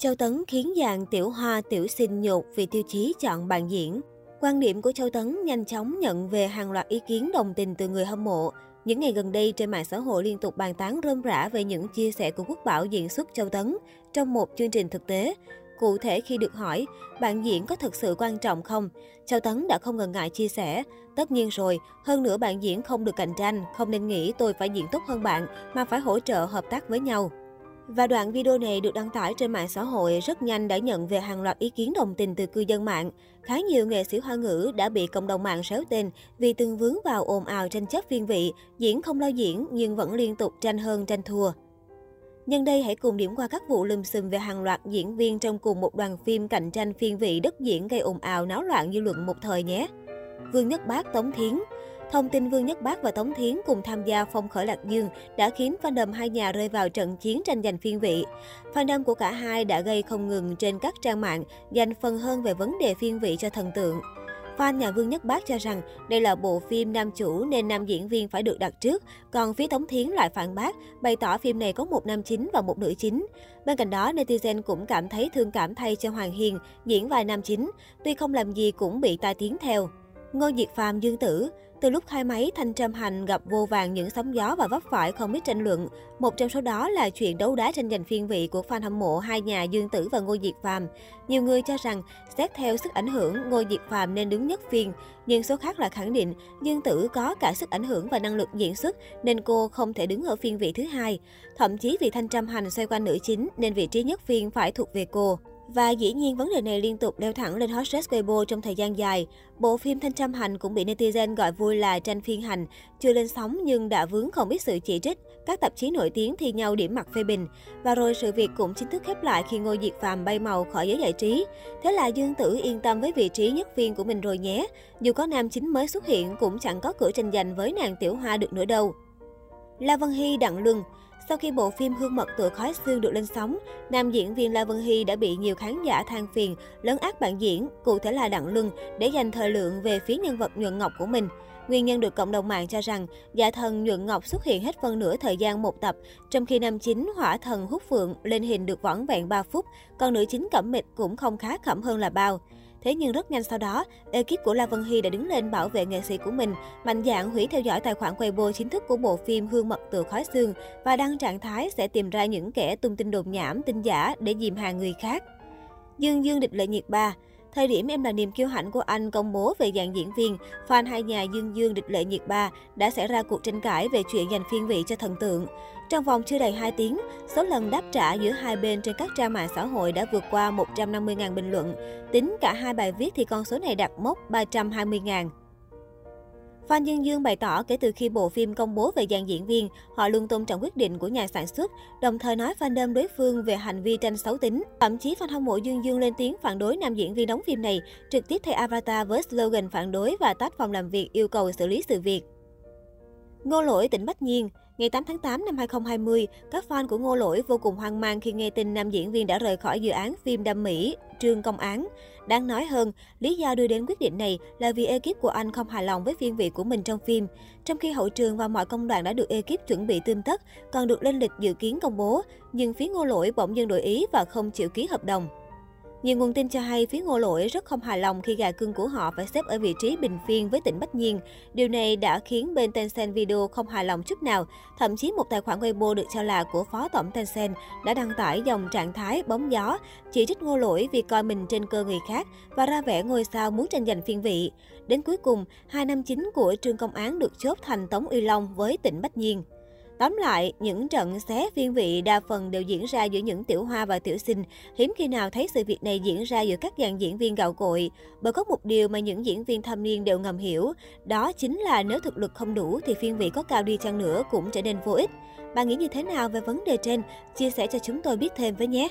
Châu Tấn khiến dàn tiểu hoa tiểu sinh nhột vì tiêu chí chọn bạn diễn. Quan điểm của Châu Tấn nhanh chóng nhận về hàng loạt ý kiến đồng tình từ người hâm mộ. Những ngày gần đây trên mạng xã hội liên tục bàn tán rơm rã về những chia sẻ của Quốc Bảo diễn xuất Châu Tấn trong một chương trình thực tế. Cụ thể khi được hỏi, bạn diễn có thực sự quan trọng không? Châu Tấn đã không ngần ngại chia sẻ. Tất nhiên rồi, hơn nữa bạn diễn không được cạnh tranh, không nên nghĩ tôi phải diễn tốt hơn bạn, mà phải hỗ trợ hợp tác với nhau. Và đoạn video này được đăng tải trên mạng xã hội rất nhanh đã nhận về hàng loạt ý kiến đồng tình từ cư dân mạng. Khá nhiều nghệ sĩ hoa ngữ đã bị cộng đồng mạng xéo tên vì từng vướng vào ồn ào tranh chấp viên vị, diễn không lo diễn nhưng vẫn liên tục tranh hơn tranh thua. Nhân đây hãy cùng điểm qua các vụ lùm xùm về hàng loạt diễn viên trong cùng một đoàn phim cạnh tranh phiên vị đất diễn gây ồn ào náo loạn dư luận một thời nhé. Vương Nhất Bác Tống Thiến Thông tin Vương Nhất Bác và Tống Thiến cùng tham gia phong khởi Lạc Dương đã khiến fandom hai nhà rơi vào trận chiến tranh giành phiên vị. Fandom của cả hai đã gây không ngừng trên các trang mạng, dành phần hơn về vấn đề phiên vị cho thần tượng. Fan nhà Vương Nhất Bác cho rằng đây là bộ phim nam chủ nên nam diễn viên phải được đặt trước, còn phía Tống Thiến lại phản bác, bày tỏ phim này có một nam chính và một nữ chính. Bên cạnh đó, netizen cũng cảm thấy thương cảm thay cho Hoàng Hiền, diễn vai nam chính, tuy không làm gì cũng bị tai tiếng theo. Ngô Diệt Phàm Dương Tử từ lúc khai máy, Thanh Trâm Hành gặp vô vàng những sóng gió và vấp phải không ít tranh luận. Một trong số đó là chuyện đấu đá tranh giành phiên vị của fan hâm mộ hai nhà Dương Tử và Ngô Diệt Phàm. Nhiều người cho rằng, xét theo sức ảnh hưởng, Ngô Diệt Phàm nên đứng nhất phiên. Nhưng số khác là khẳng định, Dương Tử có cả sức ảnh hưởng và năng lực diễn xuất nên cô không thể đứng ở phiên vị thứ hai. Thậm chí vì Thanh Trâm Hành xoay quanh nữ chính nên vị trí nhất phiên phải thuộc về cô. Và dĩ nhiên vấn đề này liên tục leo thẳng lên hot search Weibo trong thời gian dài. Bộ phim Thanh Trăm Hành cũng bị netizen gọi vui là tranh phiên hành, chưa lên sóng nhưng đã vướng không ít sự chỉ trích. Các tạp chí nổi tiếng thi nhau điểm mặt phê bình. Và rồi sự việc cũng chính thức khép lại khi Ngô Diệt Phàm bay màu khỏi giới giải trí. Thế là Dương Tử yên tâm với vị trí nhất phiên của mình rồi nhé. Dù có nam chính mới xuất hiện cũng chẳng có cửa tranh giành với nàng Tiểu Hoa được nữa đâu. La Vân Hy Đặng Luân sau khi bộ phim Hương mật tựa khói xương được lên sóng, nam diễn viên La Vân Hy đã bị nhiều khán giả than phiền, lấn át bạn diễn, cụ thể là Đặng Luân, để dành thời lượng về phía nhân vật nhuận ngọc của mình. Nguyên nhân được cộng đồng mạng cho rằng giả thần nhuận ngọc xuất hiện hết phân nửa thời gian một tập, trong khi nam chính hỏa thần hút phượng lên hình được vỏn vẹn 3 phút, còn nữ chính cẩm mịch cũng không khá khẩm hơn là bao. Thế nhưng rất nhanh sau đó, ekip của La Vân Hy đã đứng lên bảo vệ nghệ sĩ của mình, mạnh dạn hủy theo dõi tài khoản Weibo chính thức của bộ phim Hương mật từ khói xương và đăng trạng thái sẽ tìm ra những kẻ tung tin đồn nhảm, tin giả để dìm hàng người khác. Dương Dương địch lệ nhiệt ba Thời điểm em là niềm kiêu hãnh của anh công bố về dạng diễn viên, fan hai nhà Dương Dương địch lệ nhiệt ba đã xảy ra cuộc tranh cãi về chuyện giành phiên vị cho thần tượng. Trong vòng chưa đầy 2 tiếng, số lần đáp trả giữa hai bên trên các trang mạng xã hội đã vượt qua 150.000 bình luận. Tính cả hai bài viết thì con số này đạt mốc 320.000. Phan Dương Dương bày tỏ kể từ khi bộ phim công bố về dàn diễn viên, họ luôn tôn trọng quyết định của nhà sản xuất, đồng thời nói fandom đối phương về hành vi tranh xấu tính. Thậm chí fan hâm mộ Dương Dương lên tiếng phản đối nam diễn viên đóng phim này, trực tiếp thay avatar với slogan phản đối và tách phòng làm việc yêu cầu xử lý sự việc. Ngô Lỗi tỉnh Bách Nhiên Ngày 8 tháng 8 năm 2020, các fan của Ngô Lỗi vô cùng hoang mang khi nghe tin nam diễn viên đã rời khỏi dự án phim đam Mỹ, Trương Công Án. Đáng nói hơn, lý do đưa đến quyết định này là vì ekip của anh không hài lòng với phiên vị của mình trong phim. Trong khi hậu trường và mọi công đoạn đã được ekip chuẩn bị tươm tất, còn được lên lịch dự kiến công bố, nhưng phía Ngô Lỗi bỗng dưng đổi ý và không chịu ký hợp đồng. Nhiều nguồn tin cho hay phía Ngô Lỗi rất không hài lòng khi gà cưng của họ phải xếp ở vị trí bình phiên với tỉnh Bách Nhiên. Điều này đã khiến bên Tencent Video không hài lòng chút nào. Thậm chí một tài khoản Weibo được cho là của phó tổng Tencent đã đăng tải dòng trạng thái bóng gió, chỉ trích Ngô Lỗi vì coi mình trên cơ người khác và ra vẻ ngôi sao muốn tranh giành phiên vị. Đến cuối cùng, hai năm chính của Trương Công Án được chốt thành Tống Uy Long với tỉnh Bách Nhiên. Tóm lại, những trận xé phiên vị đa phần đều diễn ra giữa những tiểu hoa và tiểu sinh. Hiếm khi nào thấy sự việc này diễn ra giữa các dàn diễn viên gạo cội. Bởi có một điều mà những diễn viên thâm niên đều ngầm hiểu, đó chính là nếu thực lực không đủ thì phiên vị có cao đi chăng nữa cũng trở nên vô ích. Bạn nghĩ như thế nào về vấn đề trên? Chia sẻ cho chúng tôi biết thêm với nhé!